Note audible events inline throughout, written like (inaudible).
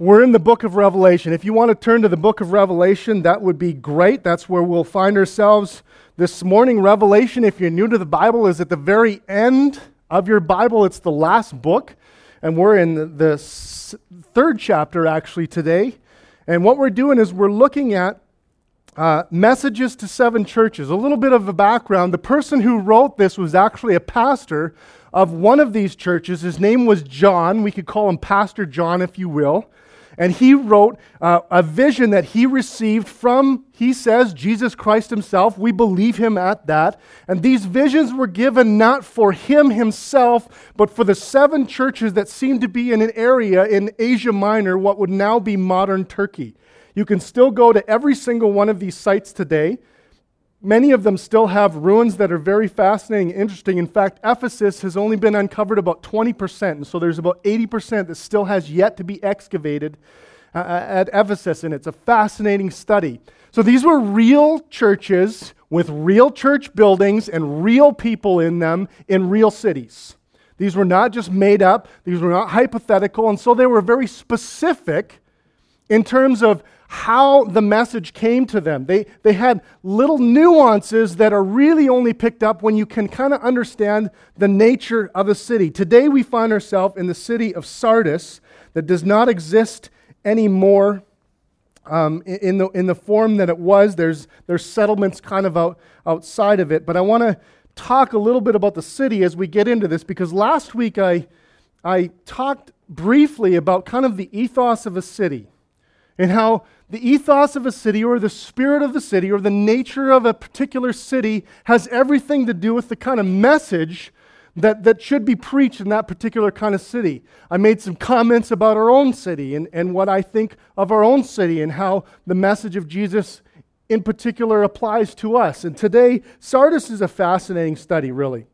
we're in the book of Revelation. If you want to turn to the book of Revelation, that would be great. That's where we'll find ourselves this morning. Revelation, if you're new to the Bible, is at the very end of your Bible. It's the last book. And we're in the third chapter actually today. And what we're doing is we're looking at uh, messages to seven churches. A little bit of a background. The person who wrote this was actually a pastor of one of these churches. His name was John. We could call him Pastor John, if you will. And he wrote uh, a vision that he received from, he says, Jesus Christ himself. We believe him at that. And these visions were given not for him himself, but for the seven churches that seem to be in an area in Asia Minor, what would now be modern Turkey. You can still go to every single one of these sites today. Many of them still have ruins that are very fascinating and interesting. In fact, Ephesus has only been uncovered about 20%, and so there's about 80% that still has yet to be excavated uh, uh, at Ephesus, and it's a fascinating study. So these were real churches with real church buildings and real people in them in real cities. These were not just made up, these were not hypothetical, and so they were very specific in terms of how the message came to them. They, they had little nuances that are really only picked up when you can kind of understand the nature of a city. Today we find ourselves in the city of Sardis that does not exist anymore um, in, the, in the form that it was. There's, there's settlements kind of out, outside of it. But I want to talk a little bit about the city as we get into this because last week I, I talked briefly about kind of the ethos of a city and how the ethos of a city or the spirit of the city or the nature of a particular city has everything to do with the kind of message that, that should be preached in that particular kind of city. I made some comments about our own city and, and what I think of our own city and how the message of Jesus in particular applies to us. And today, Sardis is a fascinating study, really.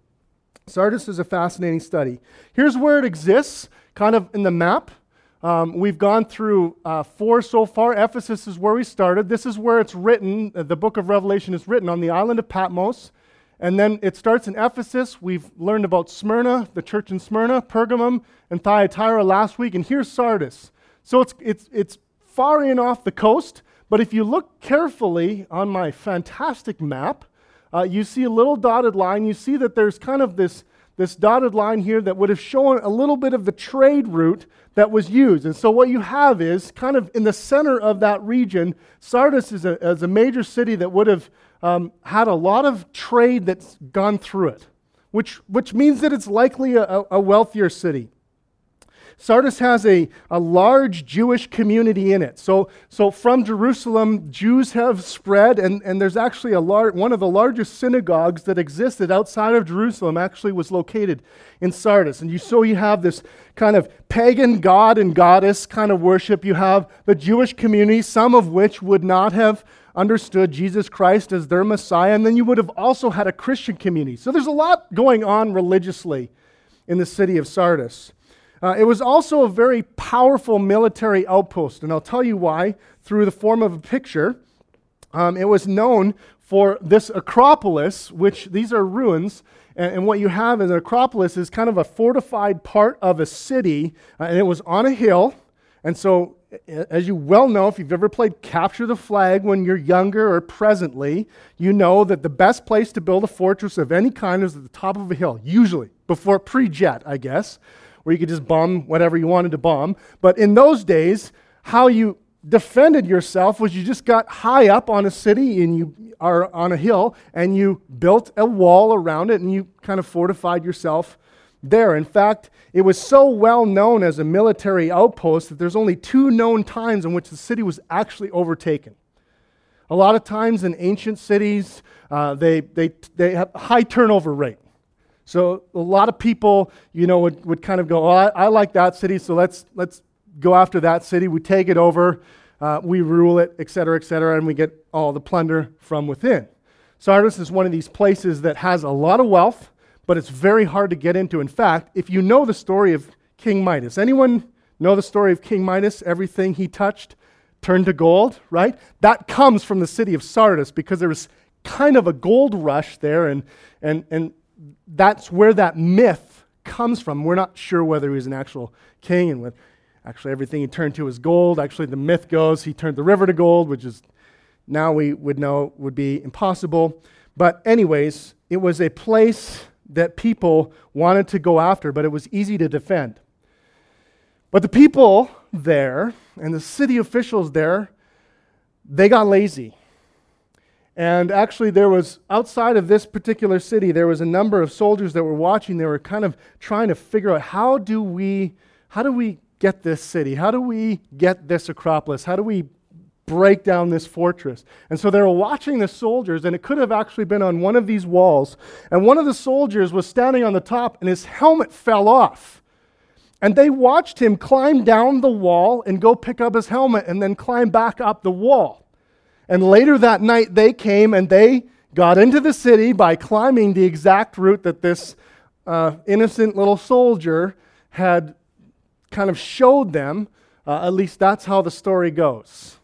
Sardis is a fascinating study. Here's where it exists, kind of in the map. Um, we've gone through uh, four so far. Ephesus is where we started. This is where it's written. Uh, the book of Revelation is written on the island of Patmos. And then it starts in Ephesus. We've learned about Smyrna, the church in Smyrna, Pergamum, and Thyatira last week. And here's Sardis. So it's, it's, it's far in off the coast. But if you look carefully on my fantastic map, uh, you see a little dotted line. You see that there's kind of this this dotted line here that would have shown a little bit of the trade route that was used. And so what you have is kind of in the center of that region, Sardis is a, is a major city that would have um, had a lot of trade that's gone through it, which, which means that it's likely a, a wealthier city. Sardis has a, a large Jewish community in it. So, so from Jerusalem, Jews have spread, and, and there's actually a lar- one of the largest synagogues that existed outside of Jerusalem actually was located in Sardis. And you, so you have this kind of pagan god and goddess kind of worship. You have the Jewish community, some of which would not have understood Jesus Christ as their Messiah. And then you would have also had a Christian community. So there's a lot going on religiously in the city of Sardis. Uh, it was also a very powerful military outpost, and I'll tell you why through the form of a picture. Um, it was known for this Acropolis, which these are ruins, and, and, what you have in an Acropolis is kind of a fortified part of a city, uh, and it was on a hill. And so, as you well know, if you've ever played Capture the Flag when you're younger or presently, you know that the best place to build a fortress of any kind is at the top of a hill, usually, before pre jet, I guess where you could just bomb whatever you wanted to bomb. But in those days, how you defended yourself was you just got high up on a city and you are on a hill and you built a wall around it and you kind of fortified yourself there. In fact, it was so well known as a military outpost that there's only two known times in which the city was actually overtaken. A lot of times in ancient cities, uh, they, they, they have high turnover rate. So a lot of people, you know, would, would kind of go, oh, I, I like that city, so let's, let's go after that city. We take it over, uh, we rule it, et cetera, et cetera, and we get all the plunder from within. Sardis is one of these places that has a lot of wealth, but it's very hard to get into. In fact, if you know the story of King Midas, anyone know the story of King Midas? Everything he touched turned to gold, right? That comes from the city of Sardis because there was kind of a gold rush there, and, and, and that's where that myth comes from. We're not sure whether he was an actual king and with, Actually, everything he turned to was gold. Actually, the myth goes he turned the river to gold, which is now we would know would be impossible. But, anyways, it was a place that people wanted to go after, but it was easy to defend. But the people there and the city officials there, they got lazy. And actually, there was, outside of this particular city, there was a number of soldiers that were watching. They were kind of trying to figure out how do we, how do we get this city? How do we get this Acropolis? How do we break down this fortress? And so they were watching the soldiers, and it could have actually been on one of these walls. And one of the soldiers was standing on the top, and his helmet fell off. And they watched him climb down the wall and go pick up his helmet and then climb back up the wall. And later that night, they came and they got into the city by climbing the exact route that this uh, innocent little soldier had kind of showed them. Uh, at least that's how the story goes.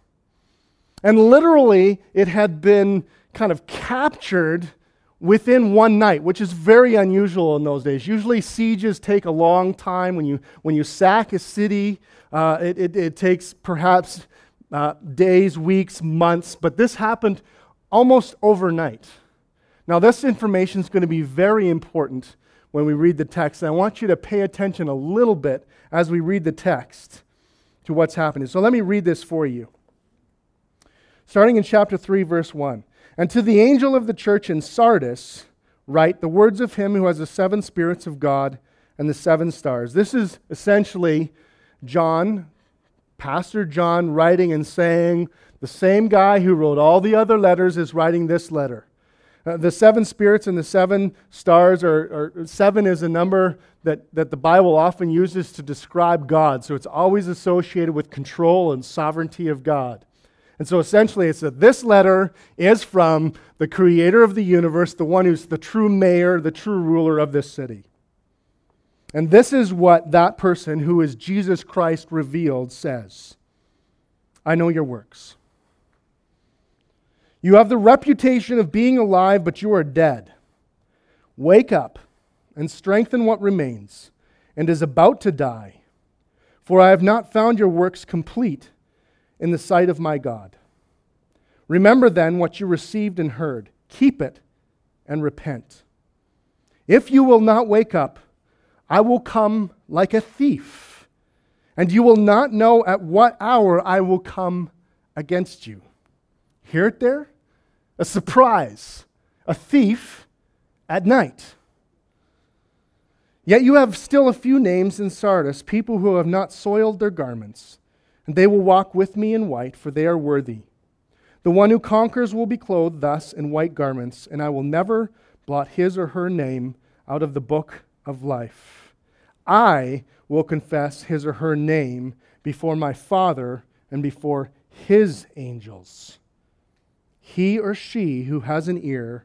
And literally, it had been kind of captured within one night, which is very unusual in those days. Usually, sieges take a long time. When you, when you sack a city, uh, it, it, it takes perhaps uh, days, weeks, months, but this happened almost overnight. Now, this information is going to be very important when we read the text. And I want you to pay attention a little bit as we read the text to what's happening. So let me read this for you. Starting in chapter 3, verse 1. And to the angel of the church in Sardis, write the words of him who has the seven spirits of God and the seven stars. This is essentially John Pastor John writing and saying, the same guy who wrote all the other letters is writing this letter. Uh, the seven spirits and the seven stars, are, seven is a number that, that the Bible often uses to describe God. So it's always associated with control and sovereignty of God. And so essentially, it's that this letter is from the creator of the universe, the one who's the true mayor, the true ruler of this city. And this is what that person who is Jesus Christ revealed says I know your works. You have the reputation of being alive, but you are dead. Wake up and strengthen what remains and is about to die. For I have not found your works complete in the sight of my God. Remember then what you received and heard, keep it and repent. If you will not wake up, I will come like a thief, and you will not know at what hour I will come against you. Hear it there? A surprise, a thief at night. Yet you have still a few names in Sardis, people who have not soiled their garments, and they will walk with me in white, for they are worthy. The one who conquers will be clothed thus in white garments, and I will never blot his or her name out of the book of life. I will confess his or her name before my Father and before his angels. He or she who has an ear,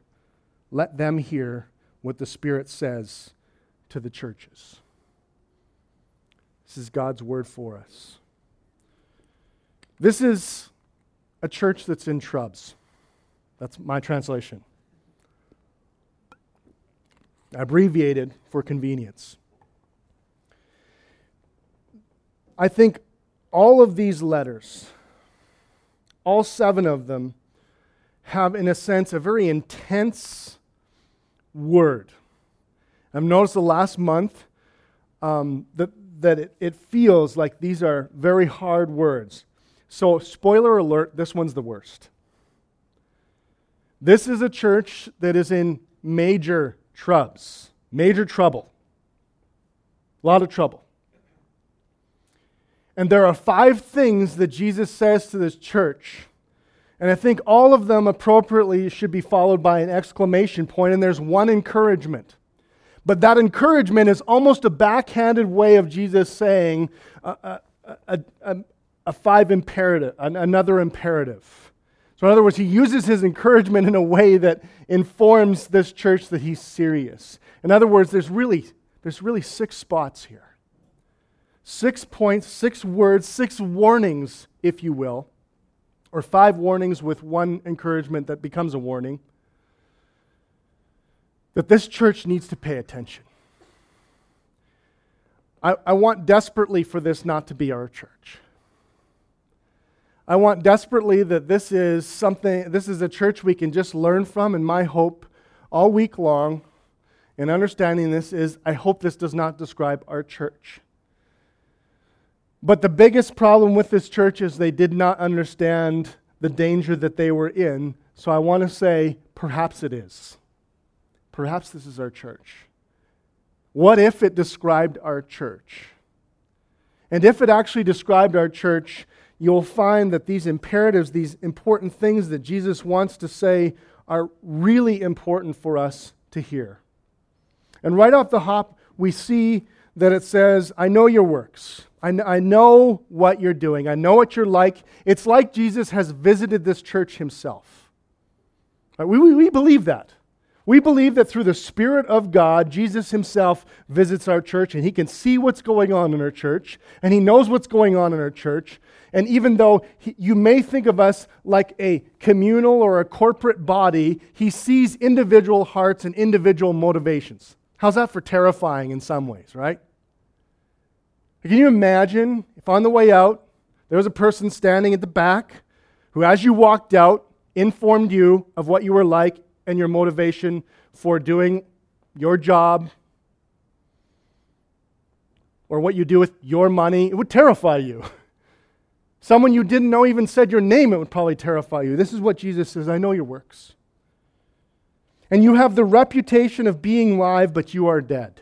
let them hear what the Spirit says to the churches. This is God's word for us. This is a church that's in shrubs. That's my translation. Abbreviated for convenience. I think all of these letters, all seven of them, have, in a sense, a very intense word. I've noticed the last month um, that, that it, it feels like these are very hard words. So, spoiler alert, this one's the worst. This is a church that is in major trubs, major trouble, a lot of trouble. And there are five things that Jesus says to this church. And I think all of them appropriately should be followed by an exclamation point, and there's one encouragement. But that encouragement is almost a backhanded way of Jesus saying a, a, a, a five imperative, another imperative. So, in other words, he uses his encouragement in a way that informs this church that he's serious. In other words, there's really, there's really six spots here six points, six words, six warnings, if you will, or five warnings with one encouragement that becomes a warning, that this church needs to pay attention. I, I want desperately for this not to be our church. I want desperately that this is something, this is a church we can just learn from, and my hope all week long in understanding this is I hope this does not describe our church. But the biggest problem with this church is they did not understand the danger that they were in. So I want to say, perhaps it is. Perhaps this is our church. What if it described our church? And if it actually described our church, you'll find that these imperatives, these important things that Jesus wants to say, are really important for us to hear. And right off the hop, we see that it says, I know your works. I, kn- I know what you're doing. I know what you're like. It's like Jesus has visited this church himself. We, we, we believe that. We believe that through the Spirit of God, Jesus himself visits our church and he can see what's going on in our church and he knows what's going on in our church. And even though he, you may think of us like a communal or a corporate body, he sees individual hearts and individual motivations. How's that for terrifying in some ways, right? Can you imagine if on the way out there was a person standing at the back who, as you walked out, informed you of what you were like and your motivation for doing your job or what you do with your money? It would terrify you. (laughs) Someone you didn't know even said your name, it would probably terrify you. This is what Jesus says I know your works. And you have the reputation of being live, but you are dead.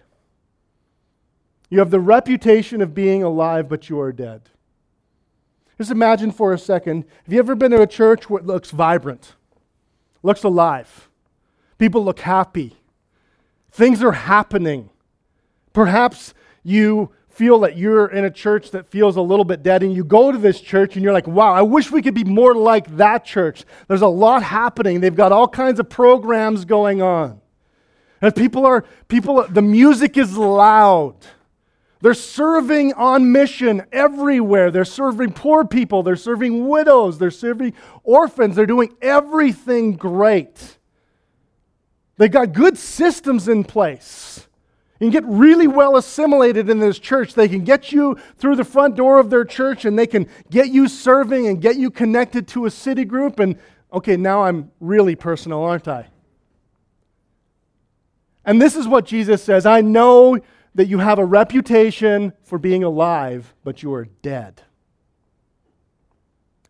You have the reputation of being alive, but you are dead. Just imagine for a second have you ever been to a church where it looks vibrant, looks alive? People look happy, things are happening. Perhaps you feel that you're in a church that feels a little bit dead, and you go to this church and you're like, wow, I wish we could be more like that church. There's a lot happening, they've got all kinds of programs going on. And people are, people, the music is loud. They're serving on mission everywhere. They're serving poor people. They're serving widows. They're serving orphans. They're doing everything great. They've got good systems in place. You can get really well assimilated in this church. They can get you through the front door of their church and they can get you serving and get you connected to a city group. And okay, now I'm really personal, aren't I? And this is what Jesus says I know that you have a reputation for being alive, but you are dead.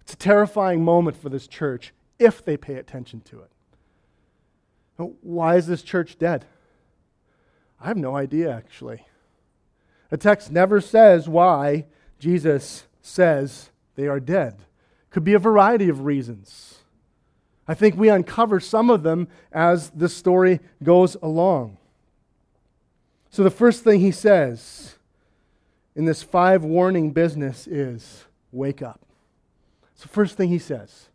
It's a terrifying moment for this church if they pay attention to it. Why is this church dead? I have no idea, actually. The text never says why Jesus says they are dead. Could be a variety of reasons. I think we uncover some of them as the story goes along. So, the first thing he says in this five warning business is wake up. It's the first thing he says.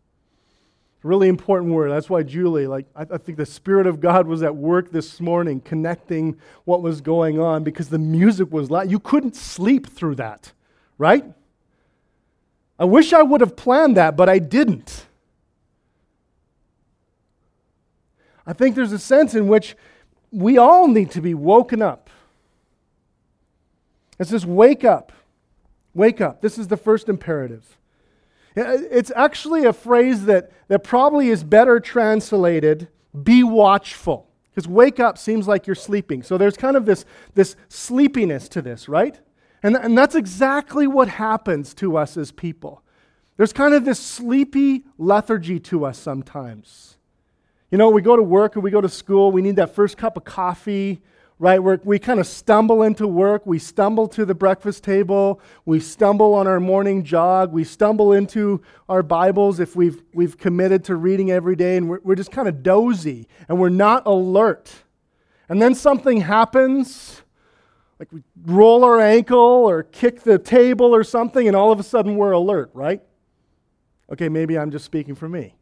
Really important word. That's why Julie, like, I, I, think the Spirit of God was at work this morning connecting what was going on because the music was loud. You couldn't sleep through that, right? I wish I would have planned that, but I didn't. I think there's a sense in which we all need to be woken up. It says, Wake up. Wake up. This is the first imperative. It's actually a phrase that, that probably is better translated be watchful. Because wake up seems like you're sleeping. So there's kind of this, this sleepiness to this, right? And, and that's exactly what happens to us as people. There's kind of this sleepy lethargy to us sometimes. You know, we go to work or we go to school, we need that first cup of coffee, right? We're, we kind of stumble into work, we stumble to the breakfast table, we stumble on our morning jog, we stumble into our Bibles if we've, we've committed to reading every day, and we're, we're just kind of dozy and we're not alert. And then something happens, like we roll our ankle or kick the table or something, and all of a sudden we're alert, right? Okay, maybe I'm just speaking for me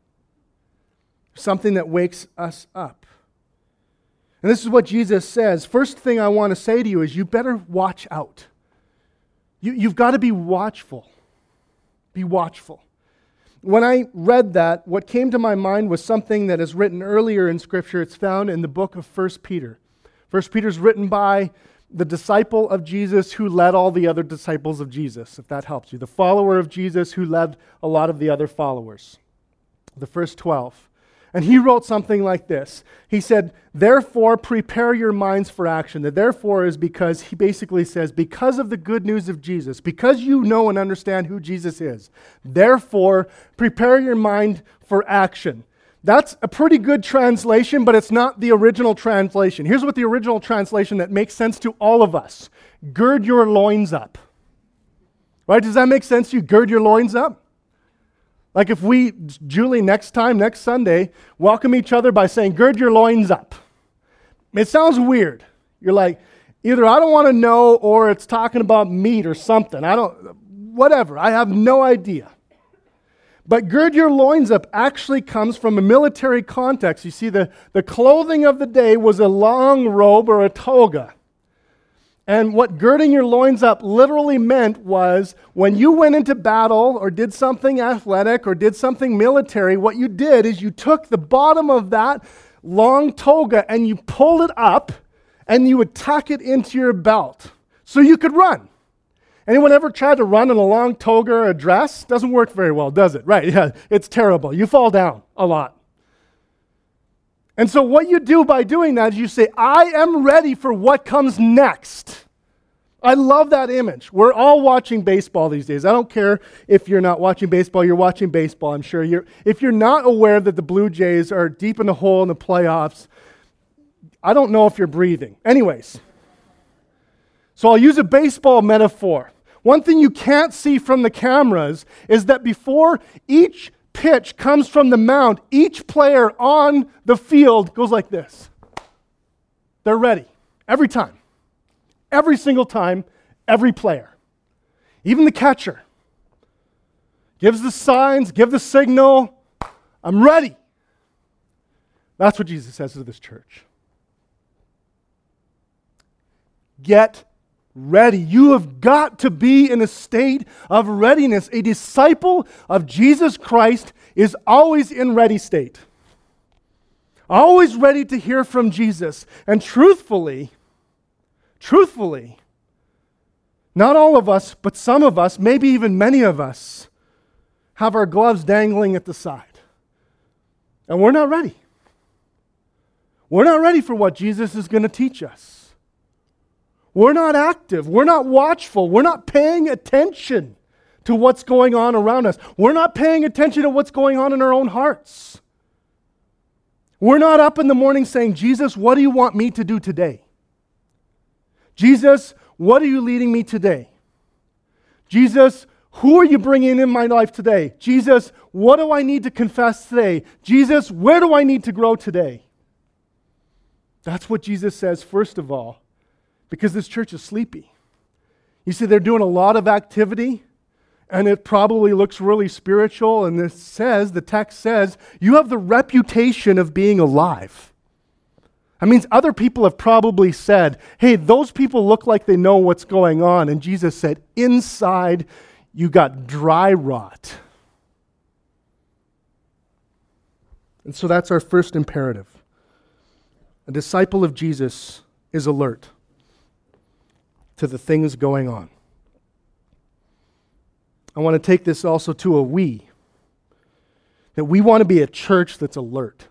something that wakes us up. And this is what Jesus says. First thing I want to say to you is you better watch out. You, you've got to be watchful. Be watchful. When I read that, what came to my mind was something that is written earlier in Scripture. It's found in the book of 1 Peter. 1 Peter is written by the disciple of Jesus who led all the other disciples of Jesus, if that helps you. The follower of Jesus who led a lot of the other followers. The first 12. And he wrote something like this. He said, Therefore, prepare your minds for action. The therefore is because he basically says, Because of the good news of Jesus, because you know and understand who Jesus is, therefore, prepare your mind for action. That's a pretty good translation, but it's not the original translation. Here's what the original translation that makes sense to all of us gird your loins up. Right? Does that make sense you? Gird your loins up? Like if we, Julie, next time, next Sunday, welcome each other by saying, gird your loins up. It sounds weird. You're like, either I don't want to know or it's talking about meat or something. I don't, whatever. I have no idea. But gird your loins up actually comes from a military context. You see, the, the clothing of the day was a long robe or a toga. And what girding your loins up literally meant was when you went into battle or did something athletic or did something military, what you did is you took the bottom of that long toga and you pulled it up and you would tuck it into your belt so you could run. Anyone ever tried to run in a long toga or a dress? Doesn't work very well, does it? Right, (laughs) yeah, it's terrible. You fall down a lot. And so, what you do by doing that is you say, I am ready for what comes next. I love that image. We're all watching baseball these days. I don't care if you're not watching baseball, you're watching baseball, I'm sure. You're, if you're not aware that the Blue Jays are deep in the hole in the playoffs, I don't know if you're breathing. Anyways, so I'll use a baseball metaphor. One thing you can't see from the cameras is that before each pitch comes from the mound, each player on the field goes like this. They're ready every time. Every single time, every player. Even the catcher gives the signs, give the signal, I'm ready. That's what Jesus says to this church. Get ready. You have got to be in a state of readiness. A disciple of Jesus Christ is always in ready state. Always ready to hear from Jesus. And truthfully, truthfully, not all of us, but some of us, maybe even many of us, have our gloves dangling at the side. And we're not ready. We're not ready for what Jesus is going to teach us. We're not active. We're not watchful. We're not paying attention to what's going on around us. We're not paying attention to what's going on in our own hearts. We're not up in the morning saying, Jesus, what do you want me to do today? Jesus, what are you leading me today? Jesus, who are you bringing in my life today? Jesus, what do I need to confess today? Jesus, where do I need to grow today? That's what Jesus says, first of all because this church is sleepy. You see, they're doing a lot of activity, and it probably looks really spiritual. And this says, the text says, you have the reputation of being alive. That means other people have probably said, hey, those people look like they know what's going on. And Jesus said, inside, you got dry rot. And so that's our first imperative. A disciple of Jesus is alert to the things going on. I want to take this also to a we. That we want to be a church that's alert.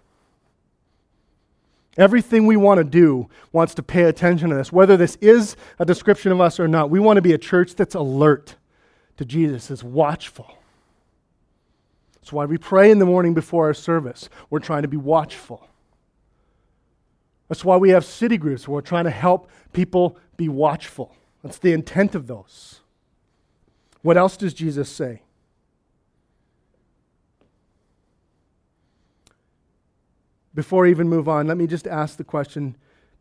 Everything we want to do wants to pay attention to this. Whether this is a description of us or not, we want to be a church that's alert to Jesus, is watchful. That's why we pray in the morning before our service. We're trying to be watchful. That's why we have city groups we're trying to help people be watchful. That's the intent of those. What else does Jesus say? Before I even move on, let me just ask the question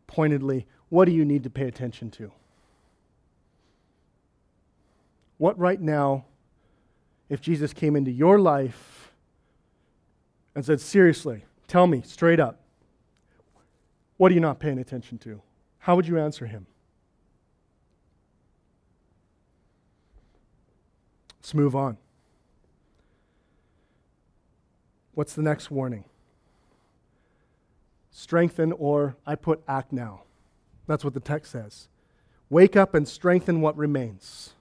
pointedly what do you need to pay attention to? What right now, if Jesus came into your life and said, seriously, tell me straight up, what are you not paying attention to? How would you answer him? Let's move on. What's the next warning? Strengthen or I put act now. That's what the text says. Wake up and strengthen what remains.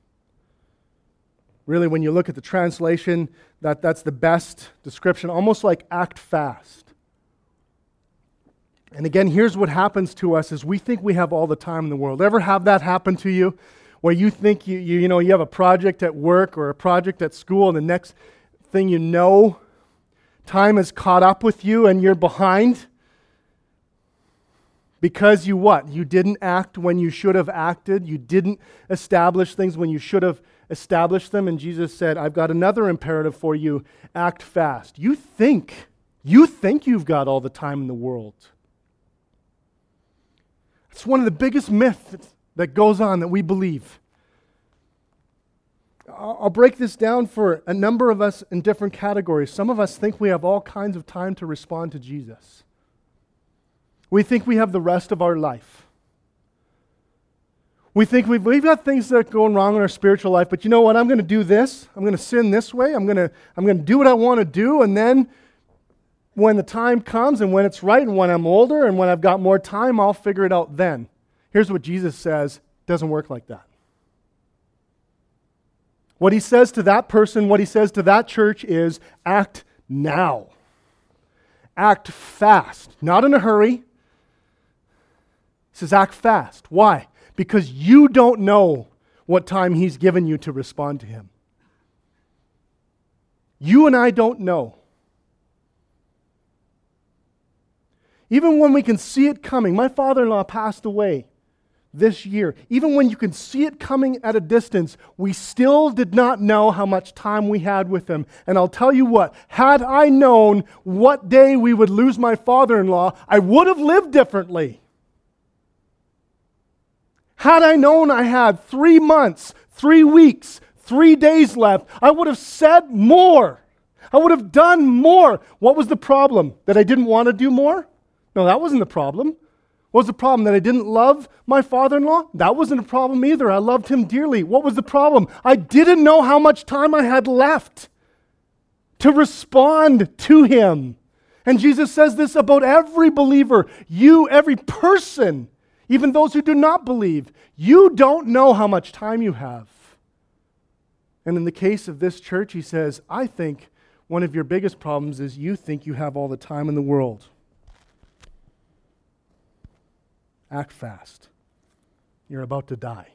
Really, when you look at the translation, that, that's the best description, almost like act fast. And again, here's what happens to us is we think we have all the time in the world. Ever have that happen to you? Where you think you, you, you know you have a project at work or a project at school, and the next thing you know, time has caught up with you and you're behind? Because you what? You didn't act when you should have acted. You didn't establish things when you should have established them. And Jesus said, I've got another imperative for you act fast. You think, you think you've got all the time in the world. It's one of the biggest myths that goes on that we believe. I'll break this down for a number of us in different categories. Some of us think we have all kinds of time to respond to Jesus. We think we have the rest of our life. We think we've, we've got things that are going wrong in our spiritual life, but you know what? I'm going to do this. I'm going to sin this way. I'm going to, I'm going to do what I want to do. And then when the time comes and when it's right and when I'm older and when I've got more time, I'll figure it out then. Here's what Jesus says doesn't work like that. What he says to that person, what he says to that church is act now. Act fast, not in a hurry, He says, act fast. Why? Because you don't know what time He's given you to respond to Him. You and I don't know. Even when we can see it coming, my father in law passed away this year. Even when you can see it coming at a distance, we still did not know how much time we had with him. And I'll tell you what, had I known what day we would lose my father in law, I would have lived differently. Had I known I had three months, three weeks, three days left, I would have said more. I would have done more. What was the problem? That I didn't want to do more? No, that wasn't the problem. What was the problem? That I didn't love my father in law? That wasn't a problem either. I loved him dearly. What was the problem? I didn't know how much time I had left to respond to him. And Jesus says this about every believer. You, every person, even those who do not believe. You don't know how much time you have. And in the case of this church, he says, I think one of your biggest problems is you think you have all the time in the world. Act fast. You're about to die.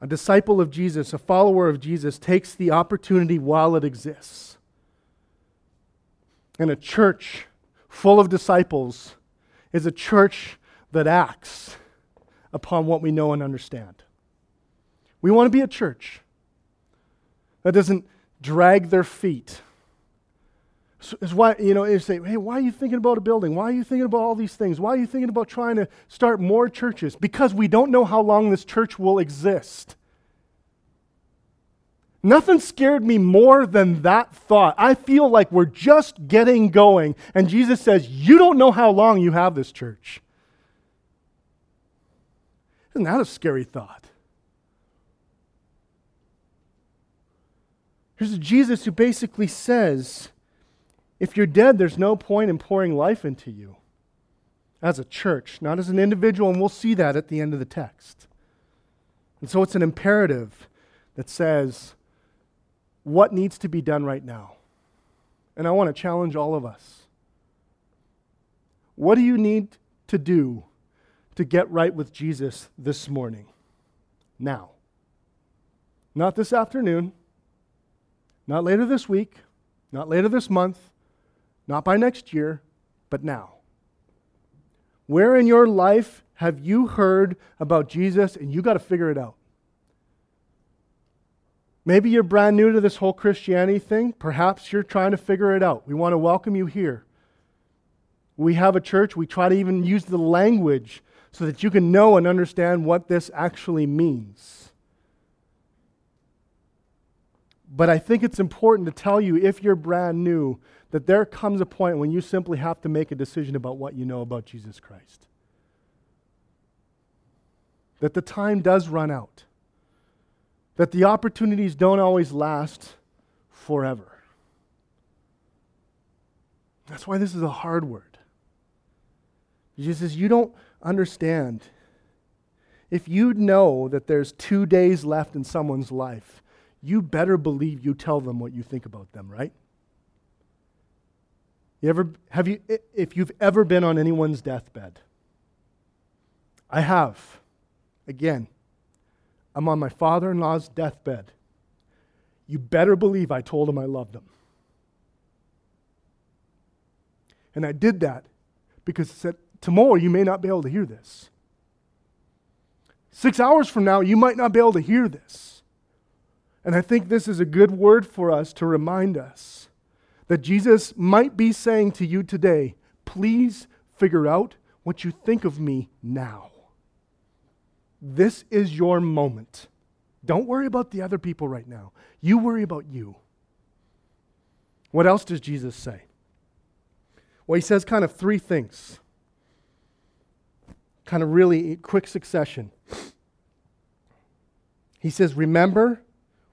A disciple of Jesus, a follower of Jesus, takes the opportunity while it exists. And a church full of disciples is a church that acts upon what we know and understand. We want to be a church that doesn't drag their feet. It's why, you know, you say, hey, why are you thinking about a building? Why are you thinking about all these things? Why are you thinking about trying to start more churches? Because we don't know how long this church will exist. Nothing scared me more than that thought. I feel like we're just getting going. And Jesus says, You don't know how long you have this church. Isn't that a scary thought? Here's Jesus who basically says, If you're dead, there's no point in pouring life into you as a church, not as an individual. And we'll see that at the end of the text. And so it's an imperative that says, what needs to be done right now. And I want to challenge all of us. What do you need to do to get right with Jesus this morning? Now. Not this afternoon, not later this week, not later this month, not by next year, but now. Where in your life have you heard about Jesus and you got to figure it out? Maybe you're brand new to this whole Christianity thing. Perhaps you're trying to figure it out. We want to welcome you here. We have a church, we try to even use the language so that you can know and understand what this actually means. But I think it's important to tell you, if you're brand new, that there comes a point when you simply have to make a decision about what you know about Jesus Christ. That the time does run out that the opportunities don't always last forever. That's why this is a hard word. Jesus says, You don't understand. If you know that there's two days left in someone's life, you better believe you tell them what you think about them, right? You ever have you if you've ever been on anyone's deathbed? I have. Again, I'm on my father-in-law's deathbed. You better believe I told him I loved him. And I did that because I said, tomorrow you may not be able to hear this. Six hours from now, you might not be able to hear this. And I think this is a good word for us to remind us that Jesus might be saying to you today, please figure out what you think of me now. This is your moment. Don't worry about the other people right now. You worry about you. What else does Jesus say? Well, he says kind of three things, kind of really quick succession. He says, Remember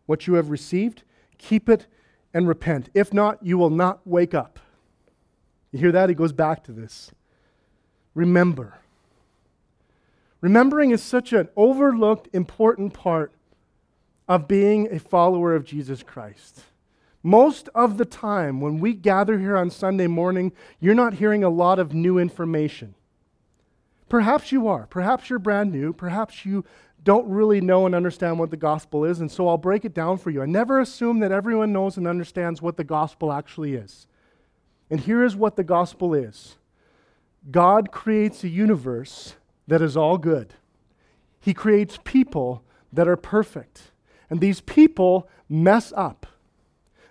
what you have received, keep it, and repent. If not, you will not wake up. You hear that? He goes back to this. Remember. Remembering is such an overlooked, important part of being a follower of Jesus Christ. Most of the time, when we gather here on Sunday morning, you're not hearing a lot of new information. Perhaps you are. Perhaps you're brand new. Perhaps you don't really know and understand what the gospel is, and so I'll break it down for you. I never assume that everyone knows and understands what the gospel actually is. And here is what the gospel is God creates a universe that is all good, He creates people that are perfect. And these people mess up.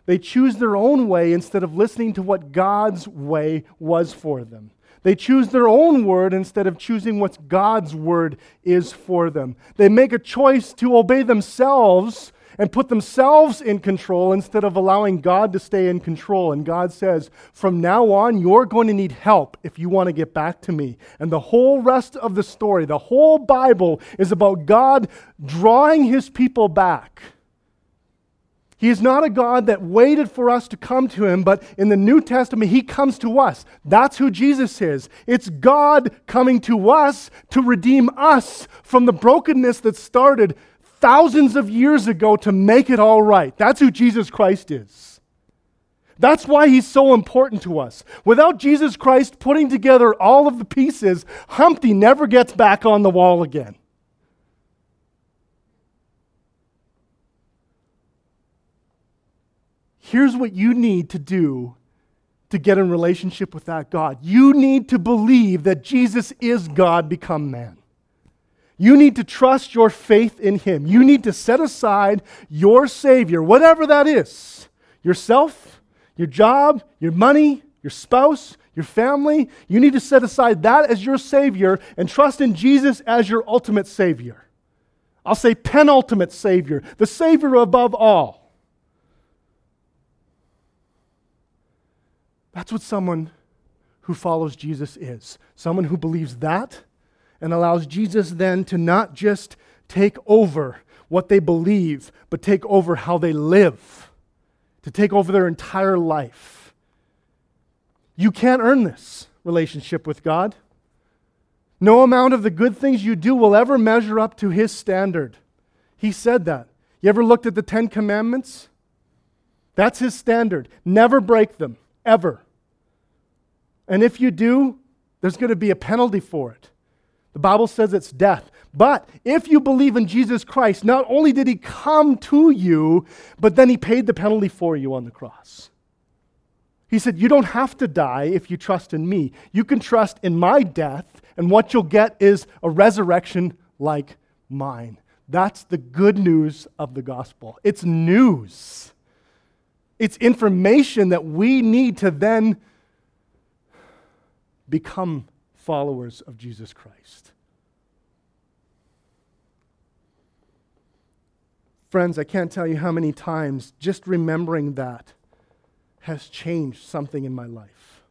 They choose their own way instead of listening to what God's way was for them. They choose their own word instead of choosing what God's word is for them. They make a choice to obey themselves and put themselves in control instead of allowing God to stay in control. And God says, from now on, you're going to need help if you want to get back to me. And the whole rest of the story, the whole Bible, is about God drawing his people back he is not a God that waited for us to come to him, but in the New Testament, he comes to us. That's who Jesus is. It's God coming to us to redeem us from the brokenness that started thousands of years ago to make it all right. That's who Jesus Christ is. That's why he's so important to us. Without Jesus Christ putting together all of the pieces, Humpty never gets back on the wall again. Here's what you need to do to get in relationship with that God. You need to believe that Jesus is God become man. You need to trust your faith in Him. You need to set aside your Savior, whatever that is yourself, your job, your money, your spouse, your family. You need to set aside that as your Savior and trust in Jesus as your ultimate Savior. I'll say penultimate Savior, the Savior above all. That's what someone who follows Jesus is someone who believes that and allows Jesus then to not just take over what they believe, but take over how they live, to take over their entire life. You can't earn this relationship with God. No amount of the good things you do will ever measure up to His standard. He said that. You ever looked at the Ten Commandments? That's His standard. Never break them ever. And if you do, there's going to be a penalty for it. The Bible says it's death. But if you believe in Jesus Christ, not only did he come to you, but then he paid the penalty for you on the cross. He said, You don't have to die if you trust in me. You can trust in my death, and what you'll get is a resurrection like mine. That's the good news of the gospel. It's news. It's information that we need to then become followers of Jesus Christ. Friends, I can't tell you how many times just remembering that has changed something in my life.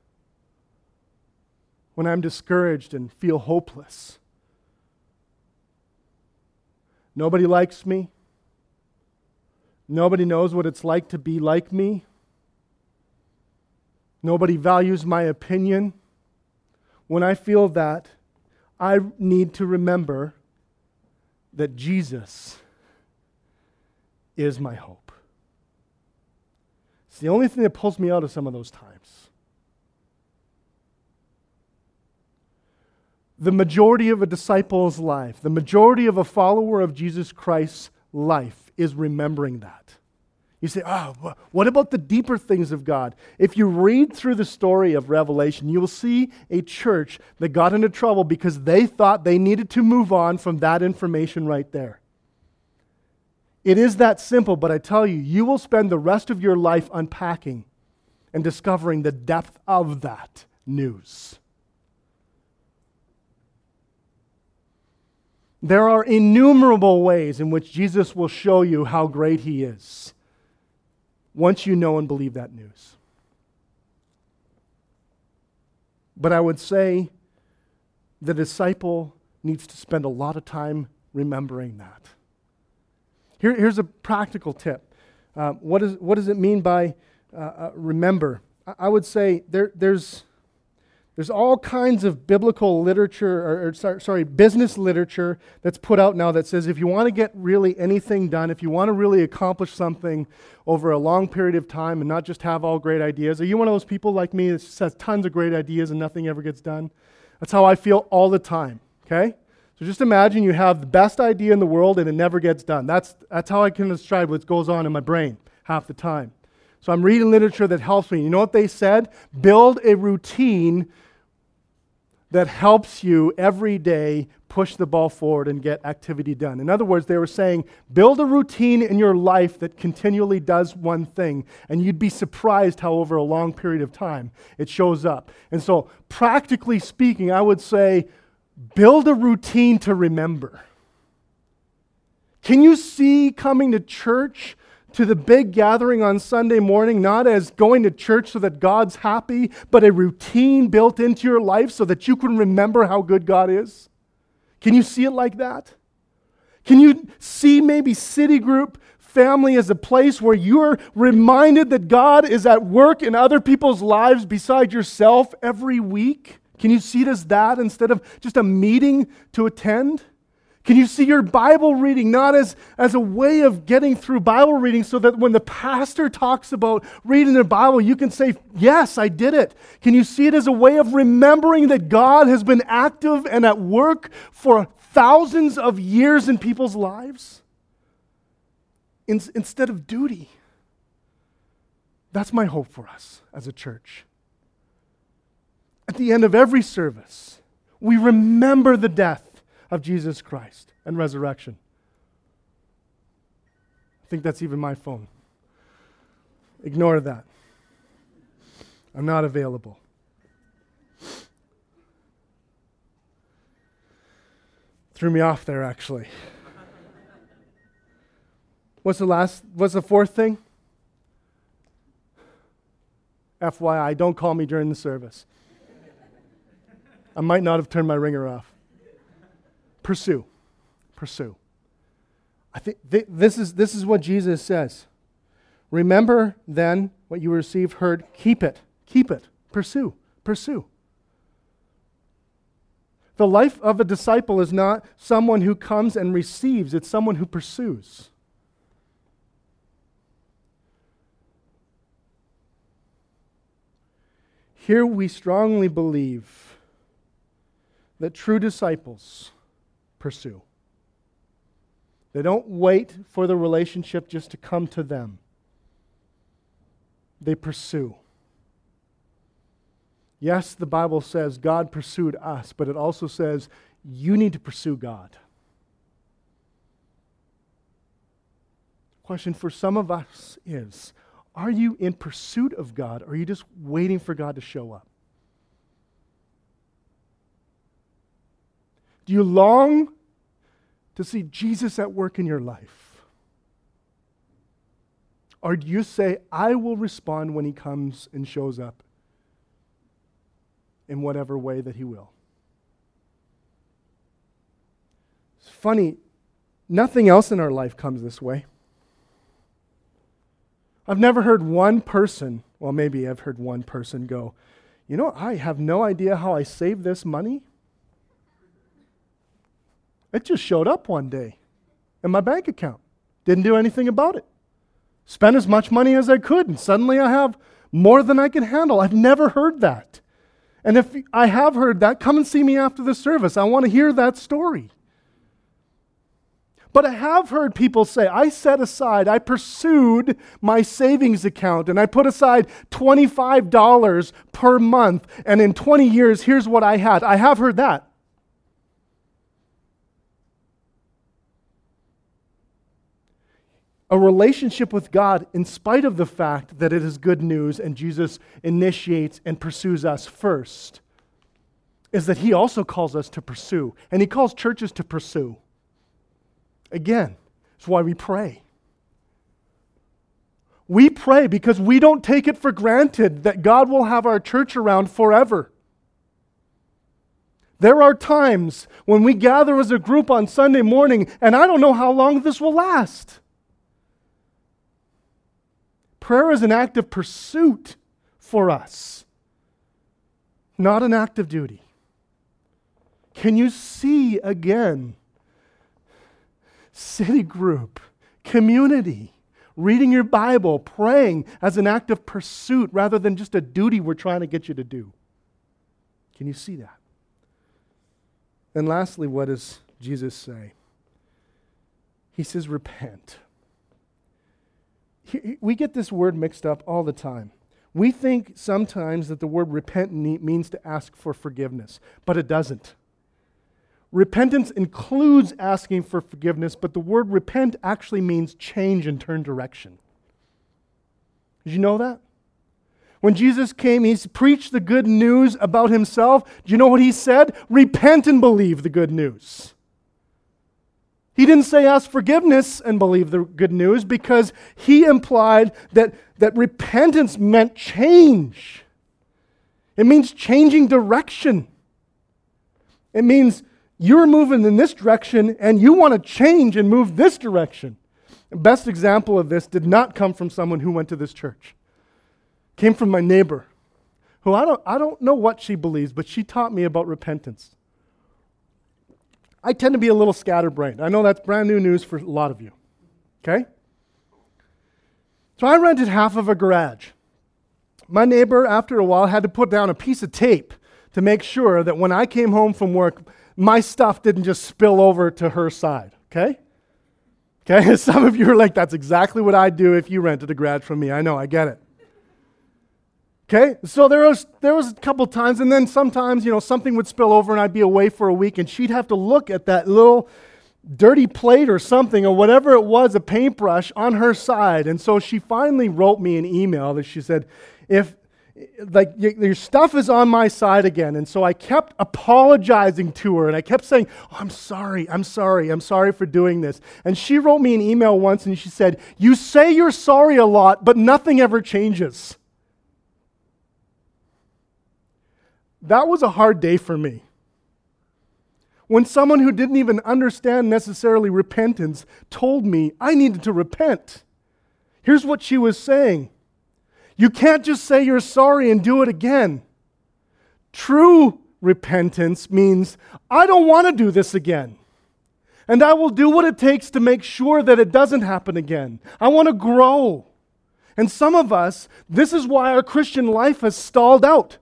When I'm discouraged and feel hopeless, nobody likes me. Nobody knows what it's like to be like me. Nobody values my opinion. When I feel that, I need to remember that Jesus is my hope. It's the only thing that pulls me out of some of those times. The majority of a disciple's life, the majority of a follower of Jesus Christ's life is remembering that. You say, oh, what about the deeper things of God? If you read through the story of Revelation, you will see a church that got into trouble because they thought they needed to move on from that information right there. It is that simple, but I tell you, you will spend the rest of your life unpacking and discovering the depth of that news. There are innumerable ways in which Jesus will show you how great he is once you know and believe that news. But I would say the disciple needs to spend a lot of time remembering that. Here, here's a practical tip. Uh, what, is, what does it mean by uh, uh, remember? I, I would say there, there's there's all kinds of biblical literature, or, or, sorry, business literature that's put out now that says if you want to get really anything done, if you want to really accomplish something over a long period of time and not just have all great ideas, are you one of those people like me that has tons of great ideas and nothing ever gets done? That's how I feel all the time, okay? So just imagine you have the best idea in the world and it never gets done. That's, that's how I can describe what goes on in my brain half the time. So I'm reading literature that helps me. You know what they said? Build a routine that helps you every day push the ball forward and get activity done. In other words, they were saying, build a routine in your life that continually does one thing, and you'd be surprised how over a long period of time it shows up. And so, practically speaking, I would say, build a routine to remember. Can you see coming to church to the big gathering on Sunday morning, not as going to church so that God's happy, but a routine built into your life so that you can remember how good God is? Can you see it like that? Can you see maybe City group family as a place where you're reminded that God is at work in other people's lives beside yourself every week? Can you see it as that instead of just a meeting to attend? Can you see your Bible reading not as, as a way of getting through Bible reading so that when the pastor talks about reading the Bible, you can say, Yes, I did it? Can you see it as a way of remembering that God has been active and at work for thousands of years in people's lives? In, instead of duty. That's my hope for us as a church. At the end of every service, we remember the death of Jesus Christ and resurrection. I think that's even my phone. Ignore that. I'm not available. Threw me off there, actually. What's the last, what's the fourth thing? FYI, don't call me during the service. I might not have turned my ringer off. Pursue. Pursue. I think th- this, is, this is what Jesus says. Remember then what you received, heard, keep it. Keep it. Pursue. Pursue. The life of a disciple is not someone who comes and receives, it's someone who pursues. Here we strongly believe that true disciples pursue. They don't wait for the relationship just to come to them, they pursue. Yes, the Bible says God pursued us, but it also says you need to pursue God. Question for some of us is Are you in pursuit of God, or are you just waiting for God to show up? Do you long to see Jesus at work in your life? Or do you say, I will respond when he comes and shows up in whatever way that he will? It's funny, nothing else in our life comes this way. I've never heard one person, well, maybe I've heard one person go, You know, I have no idea how I saved this money. It just showed up one day in my bank account. Didn't do anything about it. Spent as much money as I could, and suddenly I have more than I can handle. I've never heard that. And if I have heard that, come and see me after the service. I want to hear that story. But I have heard people say, I set aside, I pursued my savings account and I put aside $25 per month, and in 20 years, here's what I had. I have heard that. A relationship with God in spite of the fact that it is good news and Jesus initiates and pursues us first is that he also calls us to pursue and he calls churches to pursue. Again, it's why we pray. We pray because we don't take it for granted that God will have our church around forever. There are times when we gather as a group on Sunday morning, and I don't know how long this will last. Prayer is an act of pursuit for us, not an act of duty. Can you see again? City group, community, reading your Bible, praying as an act of pursuit rather than just a duty we're trying to get you to do. Can you see that? And lastly, what does Jesus say? He says, Repent we get this word mixed up all the time. We think sometimes that the word repent means to ask for forgiveness, but it doesn't. Repentance includes asking for forgiveness, but the word repent actually means change and turn direction. Did you know that? When Jesus came, he preached the good news about himself. Do you know what he said? Repent and believe the good news. He didn't say ask forgiveness and believe the good news because he implied that, that repentance meant change. It means changing direction. It means you're moving in this direction and you want to change and move this direction. The best example of this did not come from someone who went to this church. It came from my neighbor, who I don't, I don't know what she believes, but she taught me about repentance. I tend to be a little scatterbrained. I know that's brand new news for a lot of you. Okay? So I rented half of a garage. My neighbor, after a while, had to put down a piece of tape to make sure that when I came home from work, my stuff didn't just spill over to her side. Okay? Okay? (laughs) Some of you are like, that's exactly what I'd do if you rented a garage from me. I know, I get it. Okay, so there was there was a couple times, and then sometimes you know something would spill over, and I'd be away for a week, and she'd have to look at that little dirty plate or something or whatever it was, a paintbrush on her side, and so she finally wrote me an email that she said, if like your stuff is on my side again. And so i kept apologizing to her and i kept saying oh, i'm sorry i'm sorry i'm sorry for doing this. And she wrote me an email once and she said you say you're sorry a lot but nothing ever changes That was a hard day for me. When someone who didn't even understand necessarily repentance told me I needed to repent, here's what she was saying You can't just say you're sorry and do it again. True repentance means I don't want to do this again. And I will do what it takes to make sure that it doesn't happen again. I want to grow. And some of us, this is why our Christian life has stalled out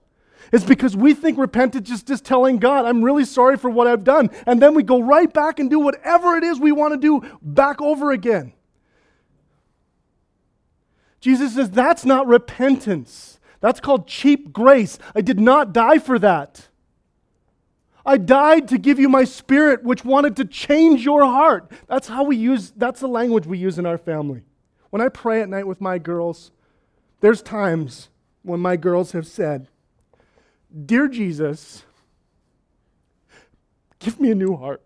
is because we think repentance is just telling God, I'm really sorry for what I've done. And then we go right back and do whatever it is we want to do back over again. Jesus says that's not repentance. That's called cheap grace. I did not die for that. I died to give you my spirit, which wanted to change your heart. That's how we use, that's the language we use in our family. When I pray at night with my girls, there's times when my girls have said, Dear Jesus, give me a new heart.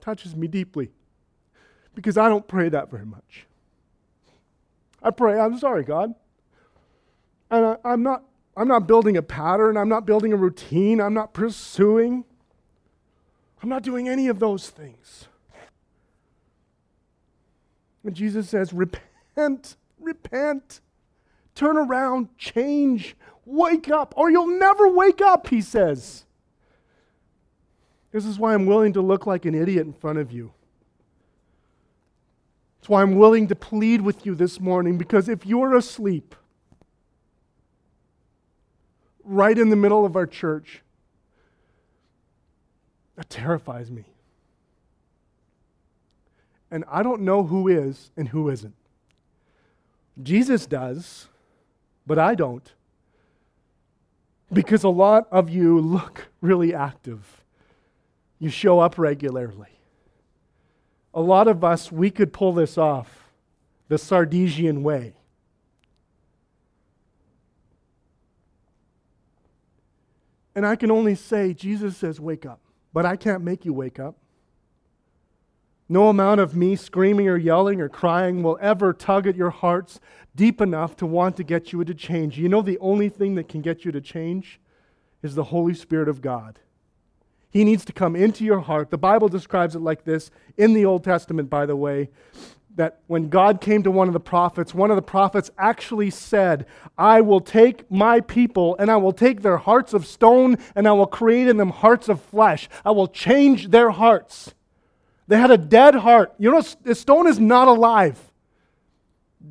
Touches me deeply because I don't pray that very much. I pray, I'm sorry, God. And I, am not, I'm not building a pattern, I'm not building a routine, I'm not pursuing. I'm not doing any of those things. And Jesus says, Repent Repent. Turn around, change, wake up, or you'll never wake up, he says. This is why I'm willing to look like an idiot in front of you. That's why I'm willing to plead with you this morning, because if you're asleep, right in the middle of our church, that terrifies me. And I don't know who is and who isn't. Jesus does, but I don't. Because a lot of you look really active. You show up regularly. A lot of us, we could pull this off the Sardesian way. And I can only say, Jesus says, wake up. But I can't make you wake up. No amount of me screaming or yelling or crying will ever tug at your hearts deep enough to want to get you to change. You know, the only thing that can get you to change is the Holy Spirit of God. He needs to come into your heart. The Bible describes it like this in the Old Testament, by the way, that when God came to one of the prophets, one of the prophets actually said, I will take my people and I will take their hearts of stone and I will create in them hearts of flesh. I will change their hearts. They had a dead heart. You know, the stone is not alive.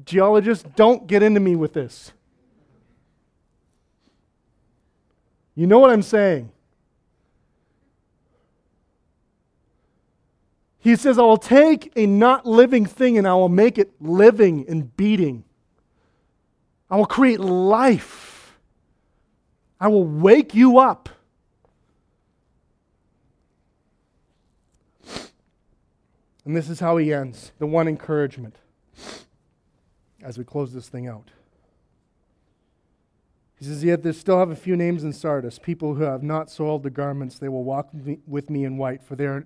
Geologists, don't get into me with this. You know what I'm saying? He says, I will take a not living thing and I will make it living and beating. I will create life. I will wake you up. And this is how he ends the one encouragement as we close this thing out. He says, Yet there still have a few names in Sardis, people who have not soiled the garments. They will walk with me in white, for they are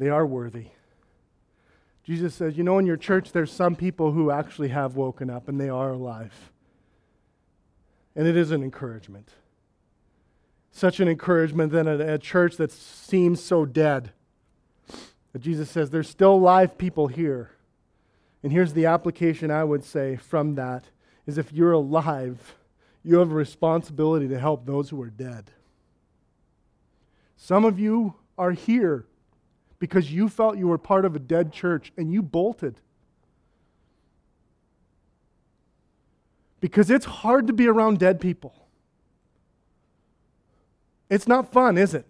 they are worthy. Jesus says, You know, in your church, there's some people who actually have woken up and they are alive. And it is an encouragement. Such an encouragement that a, a church that seems so dead. But Jesus says, There's still live people here. And here's the application I would say from that is if you're alive, you have a responsibility to help those who are dead. Some of you are here because you felt you were part of a dead church and you bolted. Because it's hard to be around dead people. It's not fun, is it?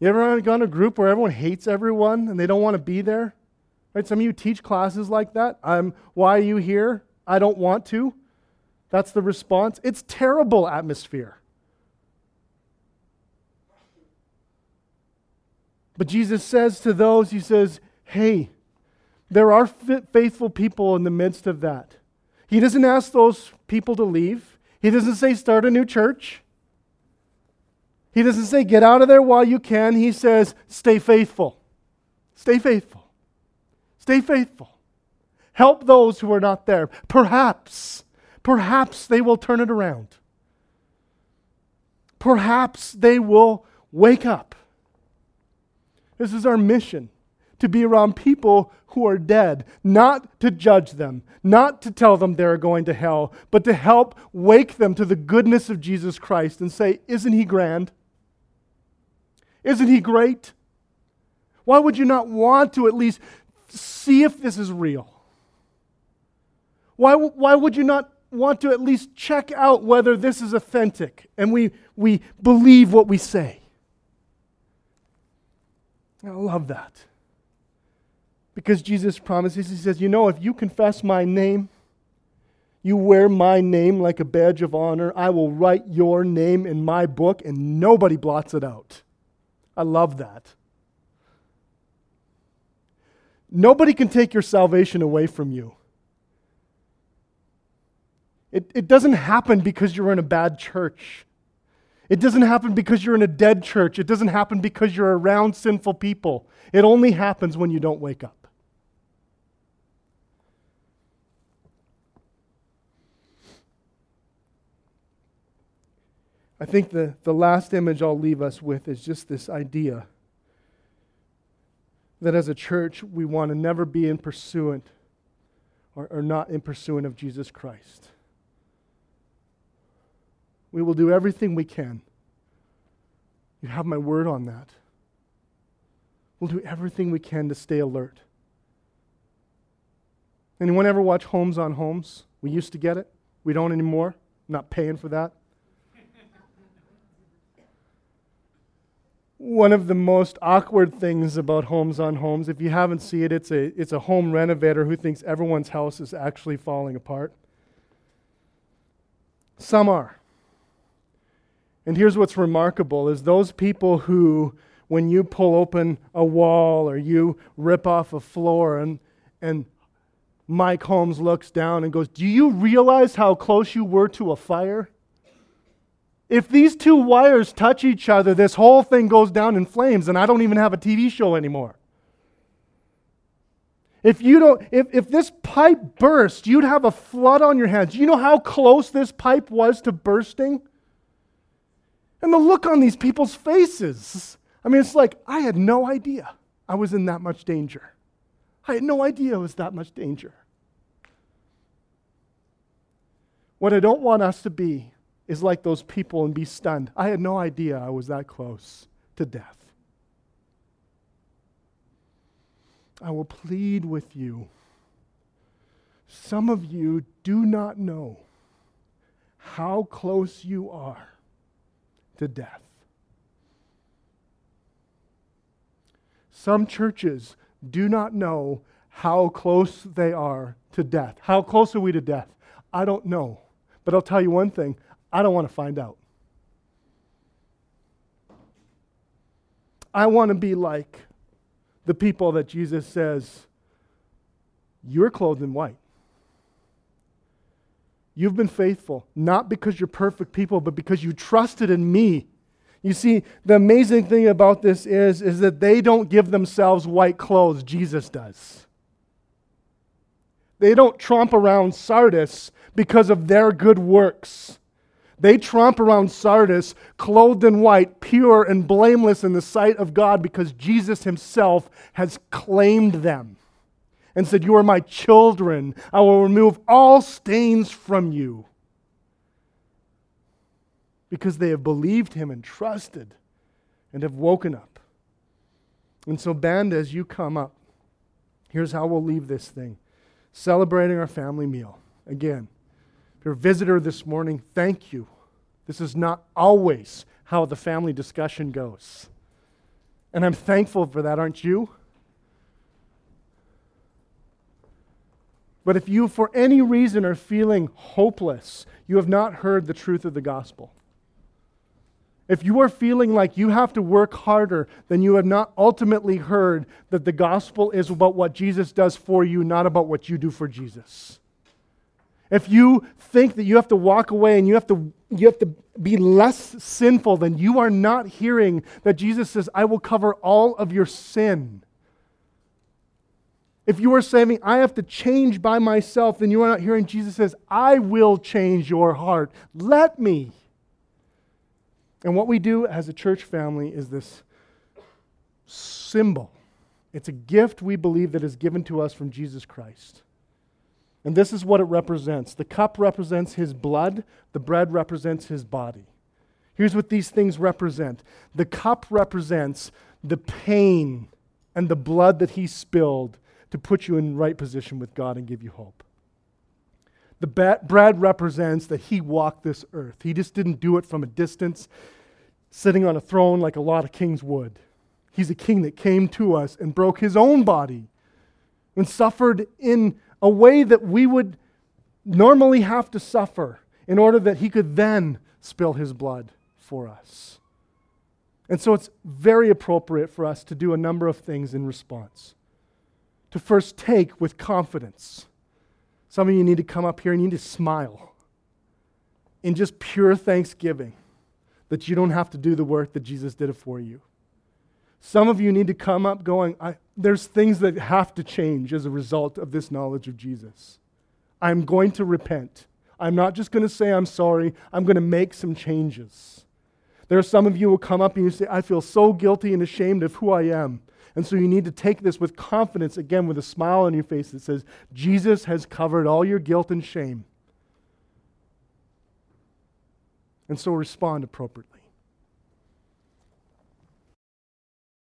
You ever gone to a group where everyone hates everyone and they don't want to be there? Right? Some of you teach classes like that. I'm, why are you here? I don't want to. That's the response. It's terrible atmosphere. But Jesus says to those, He says, hey, there are faithful people in the midst of that. He doesn't ask those people to leave. He doesn't say start a new church. He doesn't say get out of there while you can. He says stay faithful. Stay faithful. Stay faithful. Help those who are not there. Perhaps, perhaps they will turn it around. Perhaps they will wake up. This is our mission to be around people who are dead, not to judge them, not to tell them they're going to hell, but to help wake them to the goodness of Jesus Christ and say, Isn't he grand? Isn't he great? Why would you not want to at least see if this is real? Why, why would you not want to at least check out whether this is authentic and we, we believe what we say? I love that. Because Jesus promises, He says, You know, if you confess my name, you wear my name like a badge of honor, I will write your name in my book and nobody blots it out. I love that. Nobody can take your salvation away from you. It, it doesn't happen because you're in a bad church. It doesn't happen because you're in a dead church. It doesn't happen because you're around sinful people. It only happens when you don't wake up. I think the, the last image I'll leave us with is just this idea that as a church, we want to never be in pursuant or, or not in pursuant of Jesus Christ. We will do everything we can. You have my word on that. We'll do everything we can to stay alert. Anyone ever watch Holmes on Homes? We used to get it. We don't anymore. I'm not paying for that. One of the most awkward things about Holmes on Homes, if you haven't seen it, it's a, it's a home renovator who thinks everyone's house is actually falling apart. Some are. And here's what's remarkable is those people who when you pull open a wall or you rip off a floor and and Mike Holmes looks down and goes, Do you realize how close you were to a fire? If these two wires touch each other, this whole thing goes down in flames, and I don't even have a TV show anymore. If you don't, if, if this pipe burst, you'd have a flood on your hands. You know how close this pipe was to bursting? And the look on these people's faces. I mean, it's like, I had no idea I was in that much danger. I had no idea it was that much danger. What I don't want us to be is like those people and be stunned. I had no idea I was that close to death. I will plead with you. Some of you do not know how close you are to death. Some churches do not know how close they are to death. How close are we to death? I don't know. But I'll tell you one thing I don't want to find out. I want to be like the people that Jesus says, You're clothed in white. You've been faithful, not because you're perfect people, but because you trusted in me. You see, the amazing thing about this is, is that they don't give themselves white clothes, Jesus does. They don't tromp around Sardis because of their good works. They tromp around Sardis clothed in white, pure and blameless in the sight of God because Jesus himself has claimed them and said, You are my children. I will remove all stains from you. Because they have believed him and trusted and have woken up. And so, band, as you come up, here's how we'll leave this thing celebrating our family meal. Again, if you're a visitor this morning, thank you. This is not always how the family discussion goes. And I'm thankful for that, aren't you? But if you, for any reason, are feeling hopeless, you have not heard the truth of the gospel. If you are feeling like you have to work harder, then you have not ultimately heard that the gospel is about what Jesus does for you, not about what you do for Jesus. If you think that you have to walk away and you have to, you have to be less sinful, then you are not hearing that Jesus says, I will cover all of your sin. If you are saying, I have to change by myself, then you are not hearing Jesus says, I will change your heart. Let me. And what we do as a church family is this symbol. It's a gift we believe that is given to us from Jesus Christ. And this is what it represents the cup represents his blood, the bread represents his body. Here's what these things represent the cup represents the pain and the blood that he spilled to put you in right position with God and give you hope. The bread represents that he walked this earth. He just didn't do it from a distance, sitting on a throne like a lot of kings would. He's a king that came to us and broke his own body and suffered in a way that we would normally have to suffer in order that he could then spill his blood for us. And so it's very appropriate for us to do a number of things in response to first take with confidence. Some of you need to come up here and you need to smile in just pure thanksgiving that you don't have to do the work that Jesus did it for you. Some of you need to come up going, there's things that have to change as a result of this knowledge of Jesus. I'm going to repent. I'm not just going to say I'm sorry, I'm going to make some changes. There are some of you who come up and you say, I feel so guilty and ashamed of who I am. And so you need to take this with confidence, again, with a smile on your face that says, Jesus has covered all your guilt and shame. And so respond appropriately.